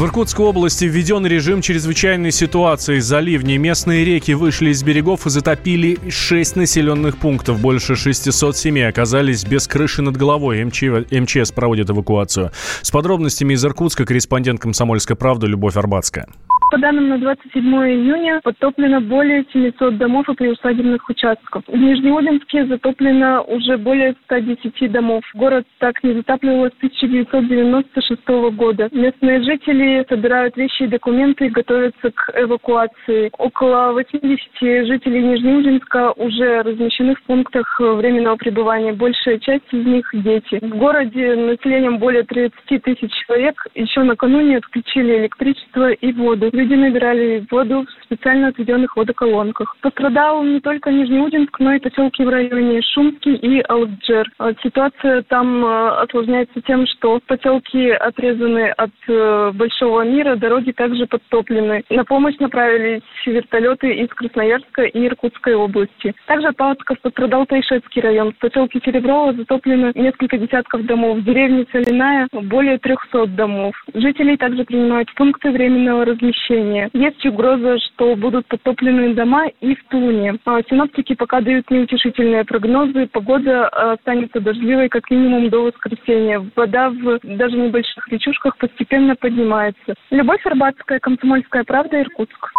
В Иркутской области введен режим чрезвычайной ситуации. За ливни местные реки вышли из берегов и затопили 6 населенных пунктов. Больше 600 семей оказались без крыши над головой. МЧ, МЧС проводит эвакуацию. С подробностями из Иркутска корреспондент «Комсомольской правды» Любовь Арбатская. По данным на 27 июня подтоплено более 700 домов и приусадебных участков. В Нижнеудинске затоплено уже более 110 домов. Город так не затапливало с 1996 года. Местные жители собирают вещи и документы и готовятся к эвакуации. Около 80 жителей Нижнеудинска уже размещены в пунктах временного пребывания. Большая часть из них – дети. В городе населением более 30 тысяч человек еще накануне отключили электричество и воду люди набирали воду в специально отведенных водоколонках. Пострадал не только Нижнеудинск, но и поселки в районе Шумский и Алджер. А ситуация там э, осложняется тем, что поселки отрезаны от э, большого мира, дороги также подтоплены. На помощь направились вертолеты из Красноярска и Иркутской области. Также от паводков пострадал Тайшетский район. В поселке Сереброво затоплено несколько десятков домов. В деревне Соляная более 300 домов. Жителей также принимают пункты временного размещения сообщение. Есть угроза, что будут подтоплены дома и в Туне. А синоптики пока дают неутешительные прогнозы. Погода а, останется дождливой как минимум до воскресенья. Вода в даже небольших речушках постепенно поднимается. Любовь Арбатская, Комсомольская правда, Иркутск.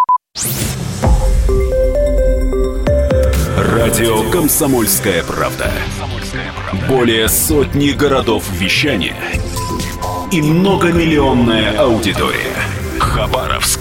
Радио «Комсомольская правда». Более сотни городов вещания и многомиллионная аудитория. Хабаровск